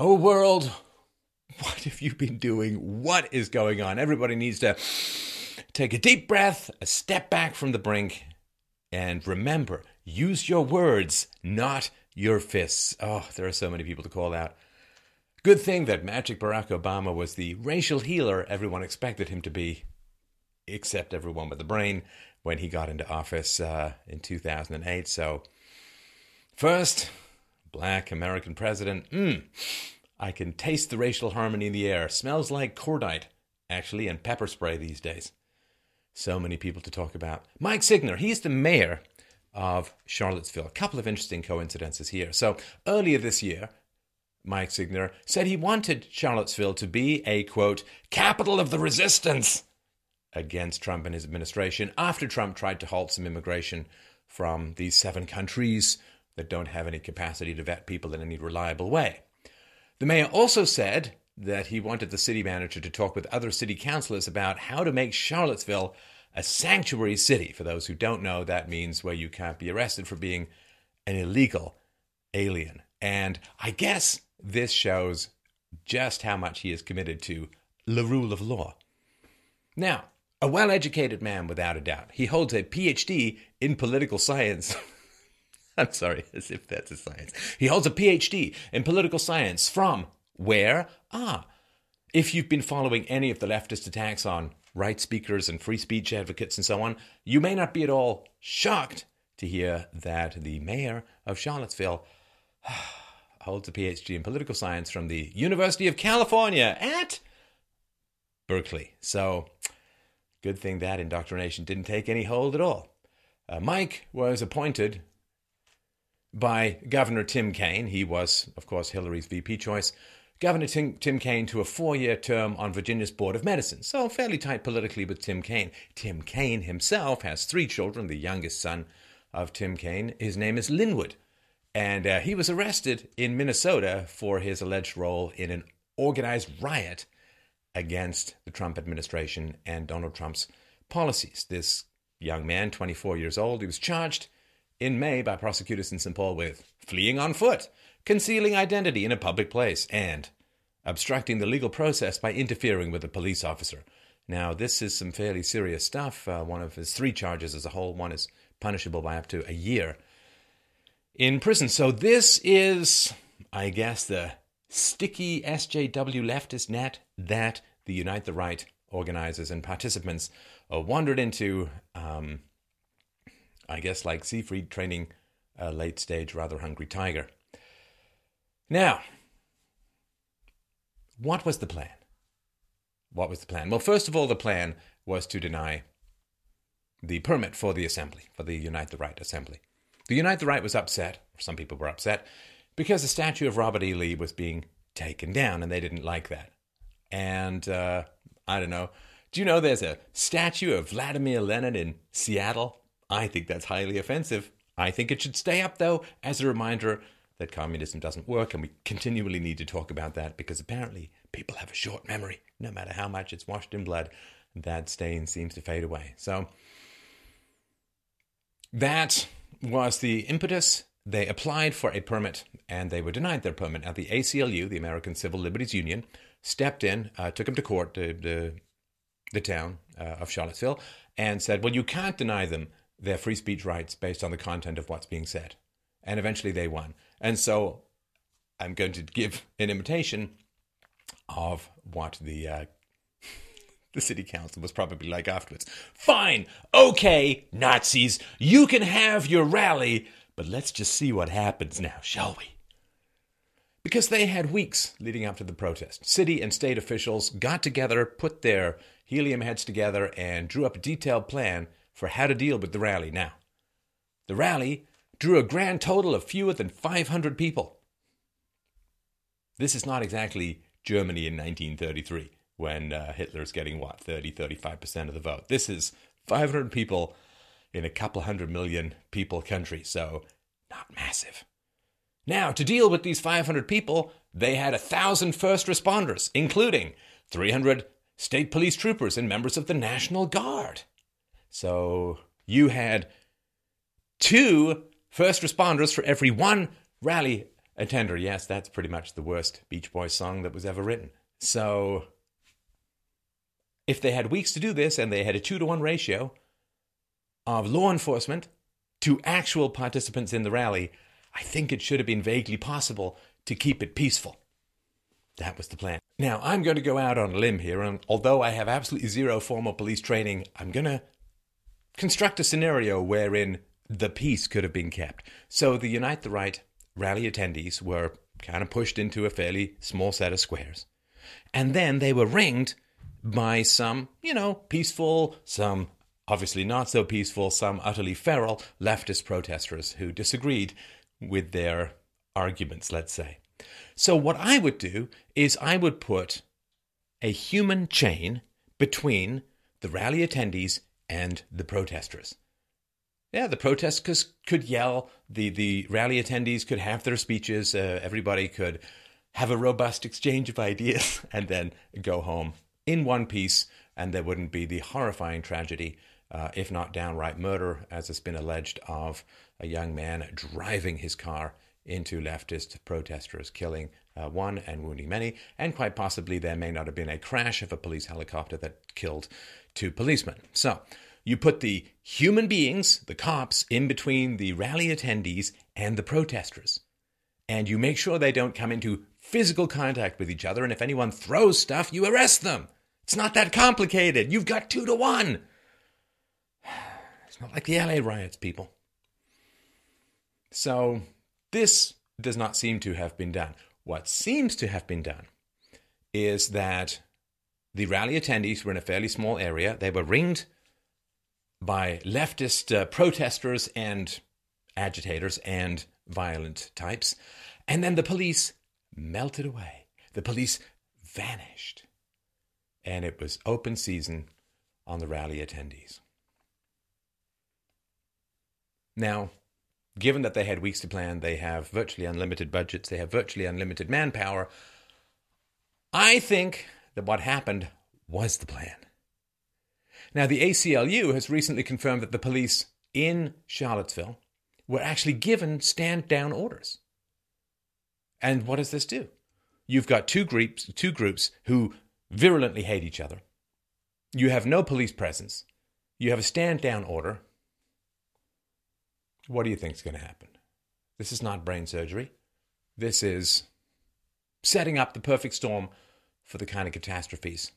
Oh, world, what have you been doing? What is going on? Everybody needs to take a deep breath, a step back from the brink, and remember use your words, not your fists. Oh, there are so many people to call out. Good thing that Magic Barack Obama was the racial healer everyone expected him to be, except everyone with the brain when he got into office uh, in 2008. So, first, black American president. Mmm, I can taste the racial harmony in the air. Smells like cordite, actually, and pepper spray these days. So many people to talk about. Mike Signer, he's the mayor of Charlottesville. A couple of interesting coincidences here. So, earlier this year, Mike Signer said he wanted Charlottesville to be a quote, capital of the resistance against Trump and his administration after Trump tried to halt some immigration from these seven countries that don't have any capacity to vet people in any reliable way. The mayor also said that he wanted the city manager to talk with other city councilors about how to make Charlottesville a sanctuary city. For those who don't know, that means where you can't be arrested for being an illegal alien. And I guess this shows just how much he is committed to the rule of law. Now, a well educated man, without a doubt. He holds a PhD in political science. I'm sorry, as if that's a science. He holds a PhD in political science from where? Ah, if you've been following any of the leftist attacks on right speakers and free speech advocates and so on, you may not be at all shocked to hear that the mayor of Charlottesville holds a PhD in political science from the University of California at Berkeley. So, good thing that indoctrination didn't take any hold at all. Uh, Mike was appointed by Governor Tim Kaine. He was, of course, Hillary's VP choice. Governor Tim, Tim Kaine to a four year term on Virginia's Board of Medicine, so fairly tight politically with Tim Kaine. Tim Kaine himself has three children, the youngest son of Tim Kaine. His name is Linwood. And uh, he was arrested in Minnesota for his alleged role in an organized riot against the Trump administration and Donald Trump's policies. This young man, 24 years old, he was charged in May by prosecutors in St. Paul with fleeing on foot, concealing identity in a public place, and obstructing the legal process by interfering with a police officer. Now, this is some fairly serious stuff. Uh, one of his three charges as a whole, one is punishable by up to a year in prison. So, this is, I guess, the sticky SJW leftist net that the Unite the Right organizers and participants wandered into, um, I guess, like Siegfried training a late stage, rather hungry tiger. Now, what was the plan? What was the plan? Well, first of all, the plan was to deny the permit for the assembly, for the Unite the Right assembly. The Unite the Right was upset, or some people were upset, because the statue of Robert E. Lee was being taken down, and they didn't like that. And uh, I don't know. Do you know there's a statue of Vladimir Lenin in Seattle? I think that's highly offensive. I think it should stay up, though, as a reminder that communism doesn't work, and we continually need to talk about that because apparently people have a short memory. No matter how much it's washed in blood, that stain seems to fade away. So that was the impetus. They applied for a permit and they were denied their permit. At the ACLU, the American Civil Liberties Union, stepped in, uh, took them to court, the, the, the town uh, of Charlottesville, and said, well, you can't deny them their free speech rights based on the content of what's being said. And eventually they won. And so I'm going to give an imitation of what the uh, the city council was probably like afterwards. Fine, okay, Nazis, you can have your rally, but let's just see what happens now, shall we? Because they had weeks leading up to the protest. City and state officials got together, put their helium heads together, and drew up a detailed plan for how to deal with the rally. Now, the rally drew a grand total of fewer than 500 people. This is not exactly Germany in 1933 when uh, Hitler's getting what 30 35% of the vote. This is 500 people in a couple hundred million people country, so not massive. Now, to deal with these 500 people, they had a thousand first responders, including 300 state police troopers and members of the National Guard. So you had two first responders for every one rally Attender, yes, that's pretty much the worst Beach Boys song that was ever written. So, if they had weeks to do this and they had a two to one ratio of law enforcement to actual participants in the rally, I think it should have been vaguely possible to keep it peaceful. That was the plan. Now, I'm going to go out on a limb here, and although I have absolutely zero formal police training, I'm going to construct a scenario wherein the peace could have been kept. So the Unite the Right rally attendees were kind of pushed into a fairly small set of squares. And then they were ringed by some, you know, peaceful, some obviously not so peaceful, some utterly feral leftist protesters who disagreed with their arguments, let's say. So, what I would do is I would put a human chain between the rally attendees and the protesters. Yeah, the protesters could yell, the, the rally attendees could have their speeches, uh, everybody could have a robust exchange of ideas, and then go home in one piece, and there wouldn't be the horrifying tragedy, uh, if not downright murder, as has been alleged, of a young man driving his car into leftist protesters, killing uh, one and wounding many, and quite possibly there may not have been a crash of a police helicopter that killed two policemen. So, you put the human beings, the cops, in between the rally attendees and the protesters. And you make sure they don't come into physical contact with each other. And if anyone throws stuff, you arrest them. It's not that complicated. You've got two to one. It's not like the LA riots, people. So, this does not seem to have been done. What seems to have been done is that the rally attendees were in a fairly small area. They were ringed by leftist uh, protesters and agitators and violent types. And then the police melted away. The police vanished. And it was open season on the rally attendees. Now, given that they had weeks to plan, they have virtually unlimited budgets, they have virtually unlimited manpower, I think that what happened was the plan. Now, the ACLU has recently confirmed that the police in Charlottesville were actually given stand down orders. And what does this do? You've got two groups, two groups who virulently hate each other. You have no police presence. You have a stand down order. What do you think is going to happen? This is not brain surgery. This is setting up the perfect storm for the kind of catastrophes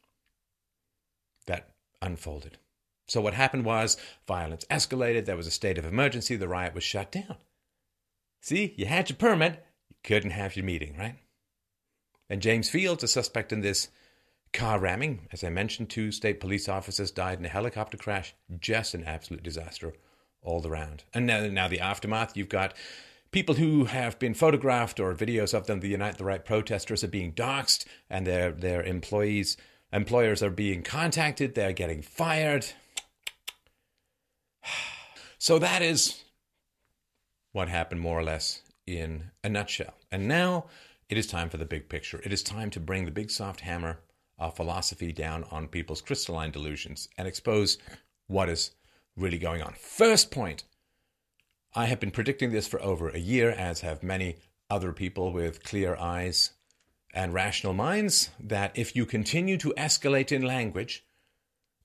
that unfolded. So, what happened was violence escalated, there was a state of emergency, the riot was shut down. See, you had your permit, you couldn't have your meeting, right? And James Fields, a suspect in this car ramming, as I mentioned, two state police officers died in a helicopter crash, just an absolute disaster all around. And now, now the aftermath, you've got people who have been photographed or videos of them, the Unite the Right protesters are being doxxed and their, their employees Employers are being contacted, they're getting fired. So that is what happened more or less in a nutshell. And now it is time for the big picture. It is time to bring the big soft hammer of philosophy down on people's crystalline delusions and expose what is really going on. First point I have been predicting this for over a year, as have many other people with clear eyes and rational minds that if you continue to escalate in language,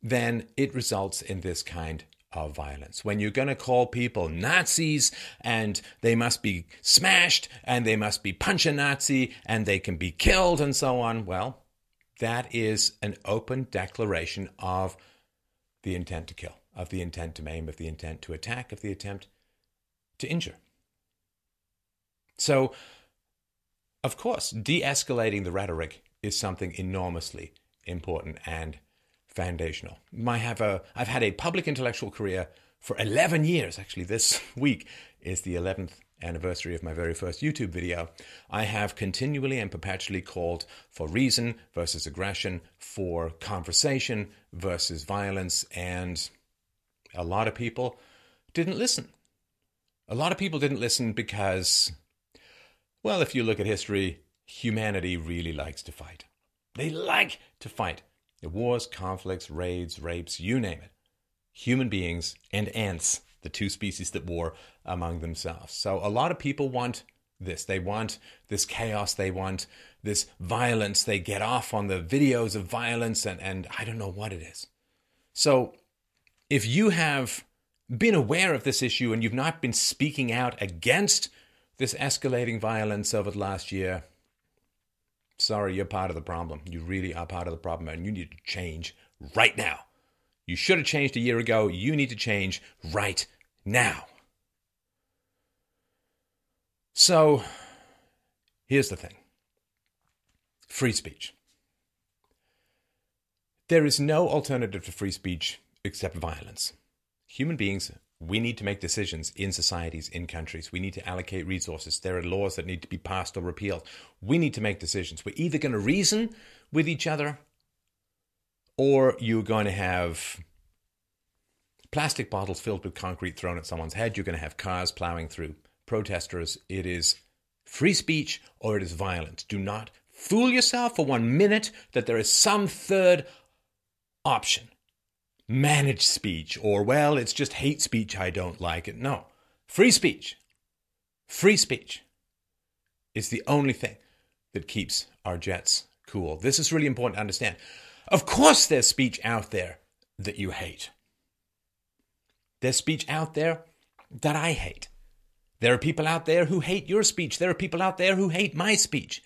then it results in this kind of violence. When you're going to call people Nazis and they must be smashed and they must be punch a Nazi and they can be killed and so on, well, that is an open declaration of the intent to kill, of the intent to maim, of the intent to attack, of the attempt to injure. So, of course, de escalating the rhetoric is something enormously important and foundational. I have a, I've had a public intellectual career for 11 years. Actually, this week is the 11th anniversary of my very first YouTube video. I have continually and perpetually called for reason versus aggression, for conversation versus violence, and a lot of people didn't listen. A lot of people didn't listen because well, if you look at history, humanity really likes to fight. They like to fight. The Wars, conflicts, raids, rapes, you name it. Human beings and ants, the two species that war among themselves. So a lot of people want this. They want this chaos. They want this violence. They get off on the videos of violence and, and I don't know what it is. So if you have been aware of this issue and you've not been speaking out against this escalating violence over the last year, sorry, you're part of the problem. You really are part of the problem and you need to change right now. You should have changed a year ago. You need to change right now. So, here's the thing free speech. There is no alternative to free speech except violence. Human beings, we need to make decisions in societies, in countries. We need to allocate resources. There are laws that need to be passed or repealed. We need to make decisions. We're either going to reason with each other or you're going to have plastic bottles filled with concrete thrown at someone's head. You're going to have cars plowing through protesters, it is free speech or it is violence. Do not fool yourself for one minute that there is some third option. Managed speech, or, well, it's just hate speech, I don't like it. No. Free speech. Free speech is the only thing that keeps our jets cool. This is really important to understand. Of course, there's speech out there that you hate. There's speech out there that I hate. There are people out there who hate your speech. There are people out there who hate my speech.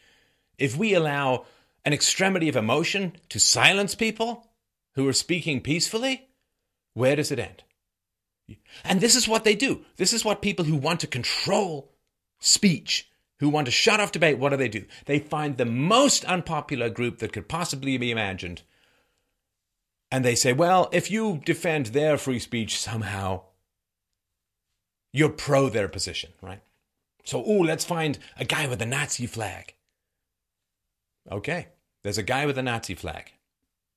If we allow an extremity of emotion to silence people who are speaking peacefully, where does it end? And this is what they do. This is what people who want to control speech, who want to shut off debate, what do they do? They find the most unpopular group that could possibly be imagined. And they say, well, if you defend their free speech somehow, you're pro their position, right? So, oh, let's find a guy with a Nazi flag. Okay, there's a guy with a Nazi flag.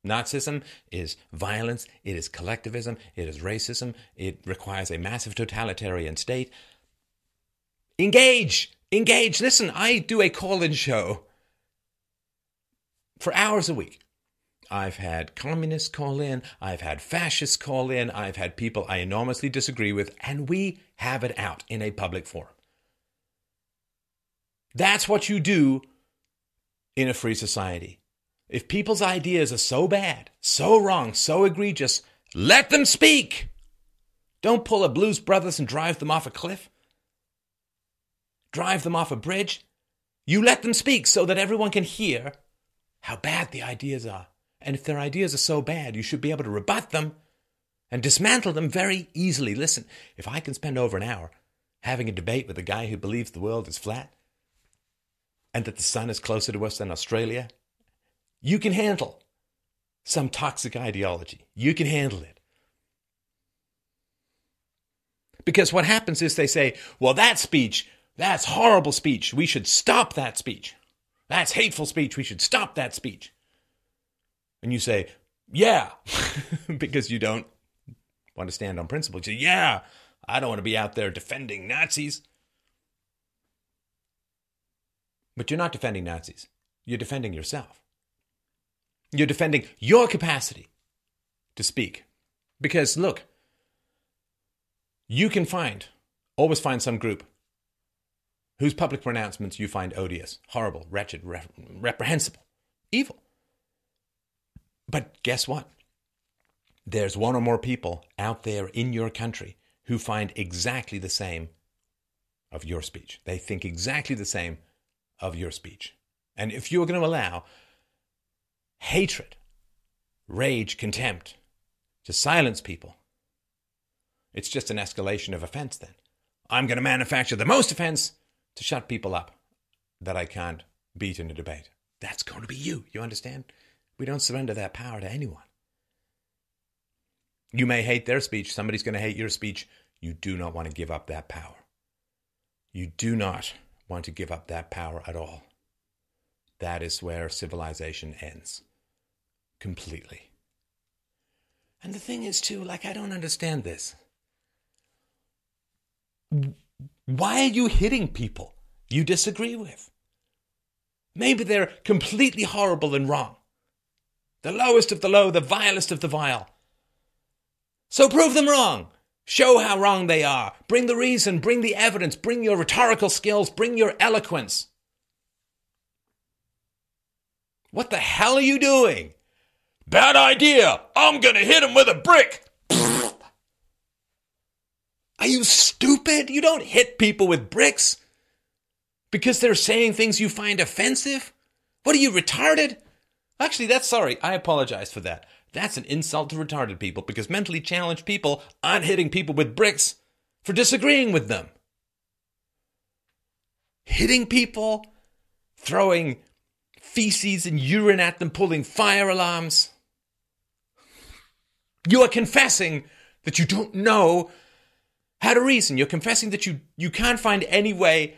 Nazism is violence, it is collectivism, it is racism, it requires a massive totalitarian state. Engage! Engage! Listen, I do a call in show for hours a week. I've had communists call in, I've had fascists call in, I've had people I enormously disagree with, and we have it out in a public forum. That's what you do in a free society. If people's ideas are so bad, so wrong, so egregious, let them speak. Don't pull a Blues Brothers and drive them off a cliff. Drive them off a bridge. You let them speak so that everyone can hear how bad the ideas are. And if their ideas are so bad, you should be able to rebut them and dismantle them very easily. Listen, if I can spend over an hour having a debate with a guy who believes the world is flat and that the sun is closer to us than Australia, you can handle some toxic ideology. You can handle it. Because what happens is they say, well, that speech, that's horrible speech. We should stop that speech. That's hateful speech. We should stop that speech and you say, yeah, because you don't want to stand on principle. You say, yeah, I don't want to be out there defending Nazis. But you're not defending Nazis. You're defending yourself. You're defending your capacity to speak. Because look, you can find, always find some group whose public pronouncements you find odious, horrible, wretched, reprehensible, evil. But guess what? There's one or more people out there in your country who find exactly the same of your speech. They think exactly the same of your speech. And if you're going to allow hatred, rage, contempt to silence people, it's just an escalation of offense then. I'm going to manufacture the most offense to shut people up that I can't beat in a debate. That's going to be you. You understand? We don't surrender that power to anyone. You may hate their speech, somebody's going to hate your speech. You do not want to give up that power. You do not want to give up that power at all. That is where civilization ends completely. And the thing is, too, like, I don't understand this. Why are you hitting people you disagree with? Maybe they're completely horrible and wrong the lowest of the low, the vilest of the vile. So prove them wrong. Show how wrong they are. Bring the reason, bring the evidence, bring your rhetorical skills, bring your eloquence. What the hell are you doing? Bad idea. I'm to hit him with a brick. Are you stupid? You don't hit people with bricks because they're saying things you find offensive? What are you, retarded? Actually, that's sorry. I apologize for that. That's an insult to retarded people because mentally challenged people aren't hitting people with bricks for disagreeing with them. Hitting people, throwing feces and urine at them, pulling fire alarms. You are confessing that you don't know how to reason. You're confessing that you, you can't find any way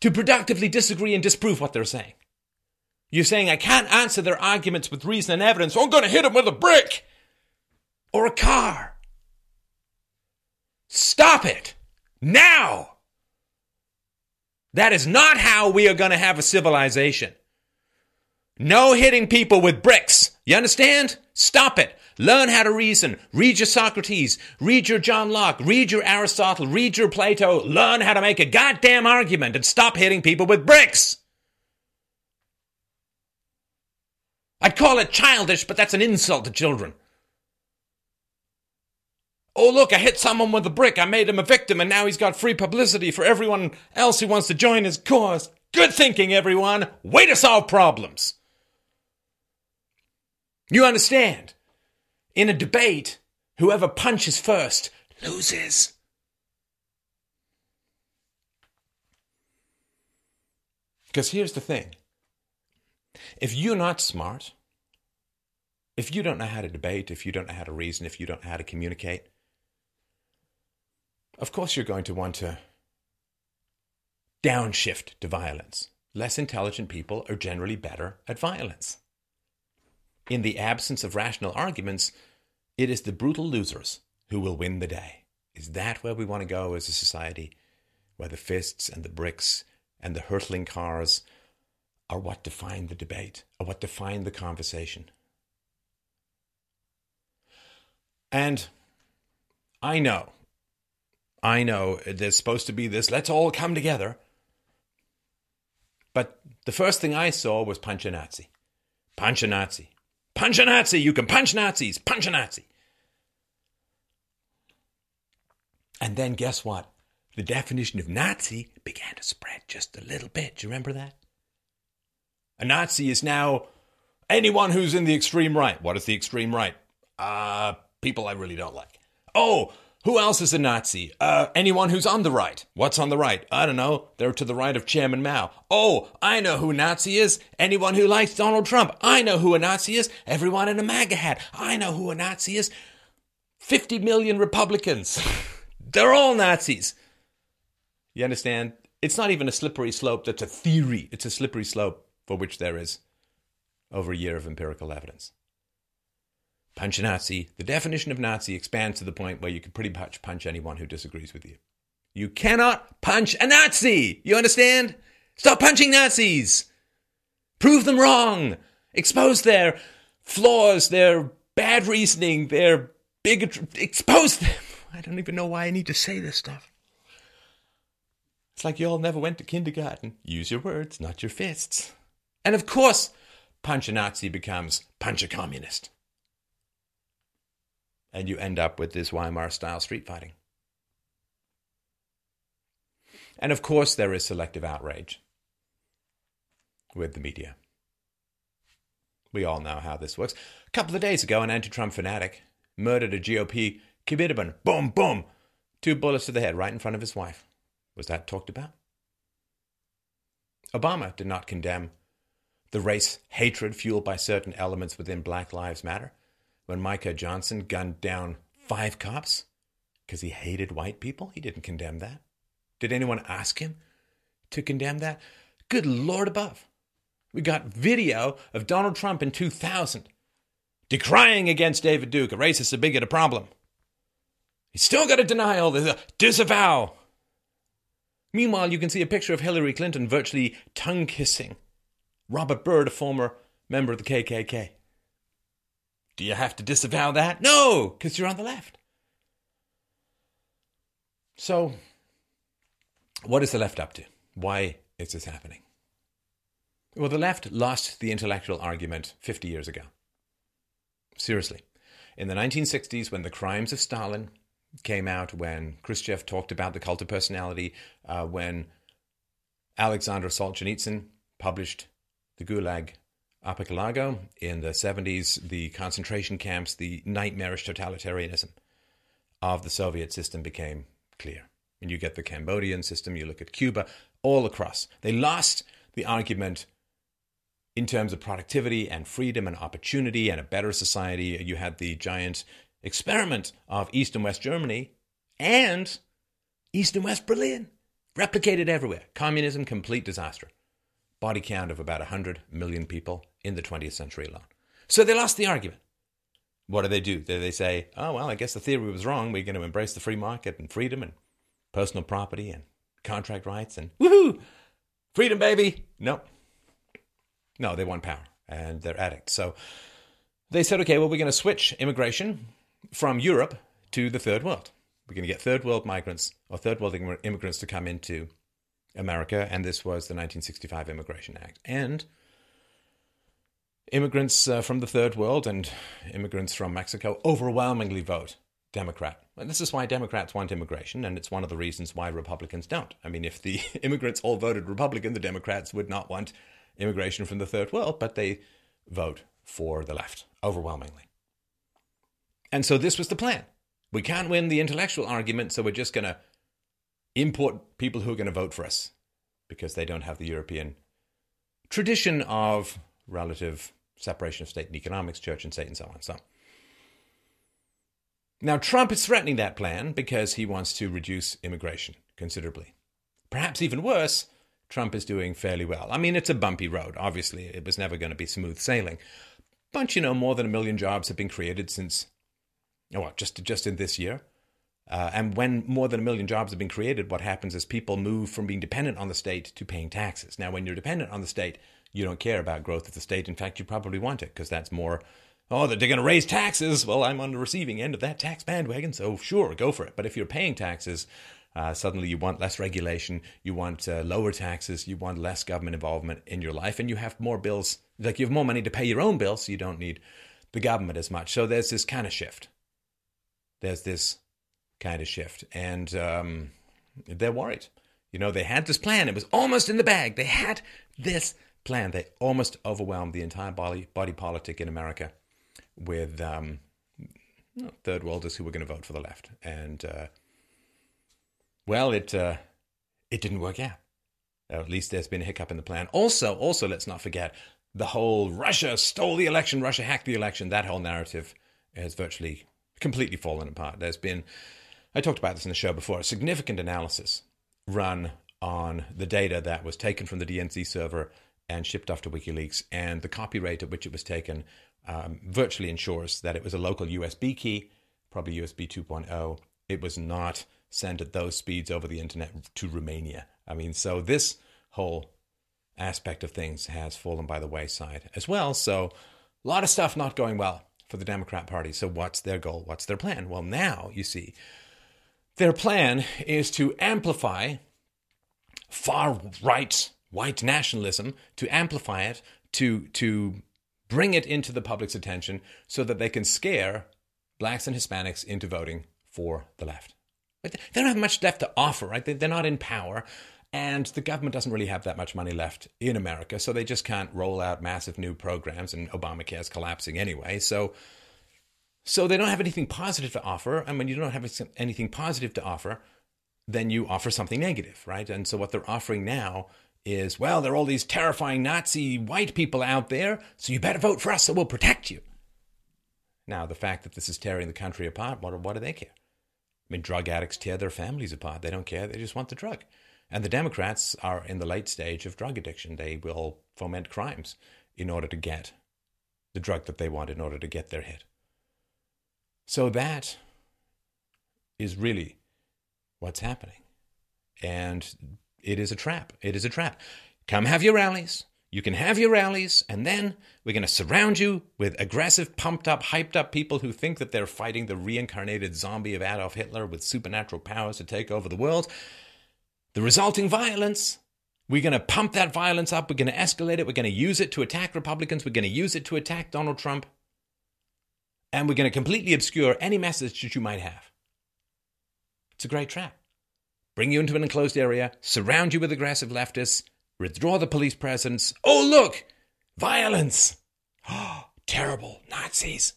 to productively disagree and disprove what they're saying. You're saying, I can't answer their arguments with reason and evidence, so I'm going to hit them with a brick or a car. Stop it now. That is not how we are going to have a civilization. No hitting people with bricks. You understand? Stop it. Learn how to reason. Read your Socrates. Read your John Locke. Read your Aristotle. Read your Plato. Learn how to make a goddamn argument and stop hitting people with bricks. I'd call it childish, but that's an insult to children. Oh, look, I hit someone with a brick. I made him a victim, and now he's got free publicity for everyone else who wants to join his cause. Good thinking, everyone. Way to solve problems. You understand? In a debate, whoever punches first loses. Because here's the thing if you're not smart, if you don't know how to debate, if you don't know how to reason, if you don't know how to communicate, of course you're going to want to downshift to violence. Less intelligent people are generally better at violence. In the absence of rational arguments, it is the brutal losers who will win the day. Is that where we want to go as a society? Where the fists and the bricks and the hurtling cars are what define the debate, are what define the conversation. And I know, I know there's supposed to be this, let's all come together. But the first thing I saw was punch a Nazi. Nazi. Punch a Nazi. You can punch Nazis. Punch a Nazi. And then guess what? The definition of Nazi began to spread just a little bit. Do you remember that? A Nazi is now anyone who's in the extreme right. What is the extreme right? Uh, people I really don't like. Oh, who else is a Nazi? Uh, anyone who's on the right. What's on the right? I don't know. They're to the right of Chairman Mao. Oh, I know who Nazi is. Anyone who likes Donald Trump. I know who a Nazi is. Everyone in a MAGA hat. I know who a Nazi is. 50 million Republicans. They're all Nazis. You understand? It's not even a slippery slope that's a theory. It's a slippery slope for which there is over a year of empirical evidence. Punch a Nazi. The definition of Nazi expands to the point where you can pretty much punch anyone who disagrees with you. You cannot punch a Nazi. You understand? Stop punching Nazis. Prove them wrong. Expose their flaws, their bad reasoning, their bigotry. Expose them. I don't even know why I need to say this stuff. It's like you all never went to kindergarten. Use your words, not your fists. And of course, punch a Nazi becomes punch a communist. And you end up with this Weimar style street fighting. And of course, there is selective outrage with the media. We all know how this works. A couple of days ago, an anti Trump fanatic murdered a GOP committeeman. Boom, boom. Two bullets to the head right in front of his wife. Was that talked about? Obama did not condemn the race hatred fueled by certain elements within Black Lives Matter when Micah Johnson gunned down five cops because he hated white people? He didn't condemn that. Did anyone ask him to condemn that? Good Lord above. We got video of Donald Trump in 2000 decrying against David Duke, a racist, a bigot, a problem. He's still got all this, uh, disavow. Meanwhile, you can see a picture of Hillary Clinton virtually tongue kissing Robert Byrd, a former member of the KKK. Do you have to disavow that? No, because you're on the left. So, what is the left up to? Why is this happening? Well, the left lost the intellectual argument 50 years ago. Seriously. In the 1960s, when the crimes of Stalin came out, when Khrushchev talked about the cult of personality, uh, when Alexander Solzhenitsyn published The Gulag Archipelago in the 70s, the concentration camps, the nightmarish totalitarianism of the Soviet system became clear. And you get the Cambodian system, you look at Cuba, all across. They lost the argument in terms of productivity and freedom and opportunity and a better society. You had the giant experiment of East and West Germany and East and West Berlin, replicated everywhere. Communism, complete disaster. Body count of about 100 million people in the 20th century alone. So they lost the argument. What do they do? They say, oh, well, I guess the theory was wrong. We're going to embrace the free market and freedom and personal property and contract rights and woohoo, freedom, baby. No, no, they want power and they're addicts. So they said, okay, well, we're going to switch immigration from Europe to the third world. We're going to get third world migrants or third world immigrants to come into America. And this was the 1965 Immigration Act. And immigrants uh, from the third world and immigrants from Mexico overwhelmingly vote Democrat. And this is why Democrats want immigration, and it's one of the reasons why Republicans don't. I mean, if the immigrants all voted Republican, the Democrats would not want immigration from the third world, but they vote for the left overwhelmingly. And so this was the plan. We can't win the intellectual argument, so we're just going to import people who are going to vote for us because they don't have the European tradition of relative separation of state and economics, church and state, and so on. So now Trump is threatening that plan because he wants to reduce immigration considerably. Perhaps even worse, Trump is doing fairly well. I mean, it's a bumpy road. Obviously, it was never going to be smooth sailing. But, you know, more than a million jobs have been created since, oh, well, just, just in this year. Uh, and when more than a million jobs have been created, what happens is people move from being dependent on the state to paying taxes. Now, when you're dependent on the state, you don't care about growth of the state. In fact, you probably want it because that's more, oh, they're going to raise taxes. Well, I'm on the receiving end of that tax bandwagon, so sure, go for it. But if you're paying taxes, uh, suddenly, you want less regulation, you want uh, lower taxes, you want less government involvement in your life, and you have more bills. Like you have more money to pay your own bills, so you don't need the government as much. So there's this kind of shift. There's this kind of shift, and um, they're worried. You know, they had this plan; it was almost in the bag. They had this plan. They almost overwhelmed the entire body body politic in America with um, third worlders who were going to vote for the left, and uh, well, it uh, it didn't work out. At least there's been a hiccup in the plan. Also, also let's not forget the whole Russia stole the election, Russia hacked the election. That whole narrative has virtually completely fallen apart. There's been, I talked about this in the show before, a significant analysis run on the data that was taken from the DNC server and shipped off to WikiLeaks, and the copy rate at which it was taken um, virtually ensures that it was a local USB key, probably USB 2.0. It was not sent at those speeds over the internet to Romania. I mean, so this whole aspect of things has fallen by the wayside as well. So a lot of stuff not going well for the Democrat Party. So what's their goal? What's their plan? Well, now you see, their plan is to amplify far right white nationalism, to amplify it, to to bring it into the public's attention so that they can scare blacks and Hispanics into voting for the left. They don't have much left to offer, right? They're not in power. And the government doesn't really have that much money left in America, so they just can't roll out massive new programs, and Obamacare is collapsing anyway. So, so they don't have anything positive to offer. And when you don't have anything positive to offer, then you offer something negative, right? And so what they're offering now is, well, there are all these terrifying Nazi white people out there, so you better vote for us, so we'll protect you. Now, the fact that this is tearing the country apart, what, what do they care? I mean, drug addicts tear their families apart. They don't care. They just want the drug. And the Democrats are in the late stage of drug addiction. They will foment crimes in order to get the drug that they want, in order to get their hit. So that is really what's happening. And it is a trap. It is a trap. Come have your rallies. You can have your rallies, and then we're going to surround you with aggressive, pumped up, hyped up people who think that they're fighting the reincarnated zombie of Adolf Hitler with supernatural powers to take over the world. The resulting violence, we're going to pump that violence up. We're going to escalate it. We're going to use it to attack Republicans. We're going to use it to attack Donald Trump. And we're going to completely obscure any message that you might have. It's a great trap. Bring you into an enclosed area, surround you with aggressive leftists, withdraw the police presence. Oh, look! Violence! Oh, terrible Nazis.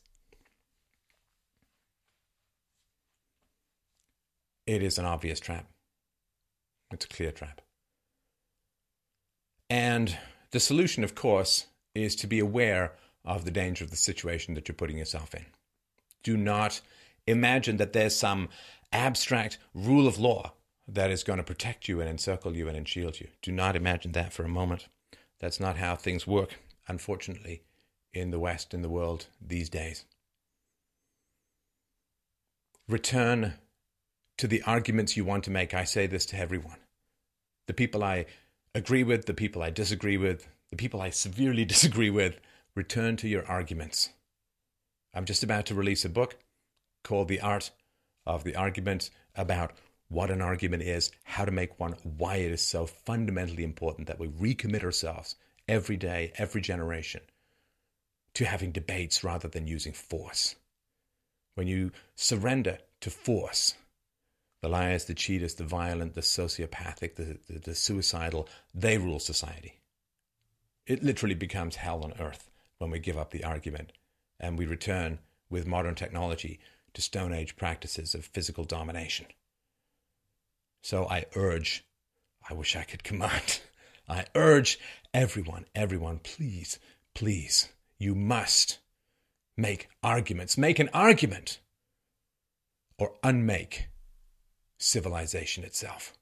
It is an obvious trap. It's a clear trap. And the solution, of course, is to be aware of the danger of the situation that you're putting yourself in. Do not imagine that there's some abstract rule of law that is going to protect you and encircle you and enshield you. Do not imagine that for a moment. That's not how things work, unfortunately, in the West, in the world these days. Return to the arguments you want to make. I say this to everyone. The people I agree with, the people I disagree with, the people I severely disagree with, return to your arguments. I'm just about to release a book called The Art of the Argument about what an argument is, how to make one, why it is so fundamentally important that we recommit ourselves every day, every generation to having debates rather than using force. When you surrender to force, the liars, the cheaters, the violent, the sociopathic, the, the, the suicidal, they rule society. It literally becomes hell on earth when we give up the argument and we return with modern technology to Stone Age practices of physical domination. So I urge, I wish I could command, I urge everyone, everyone, please, please, you must make arguments. Make an argument or unmake civilization itself.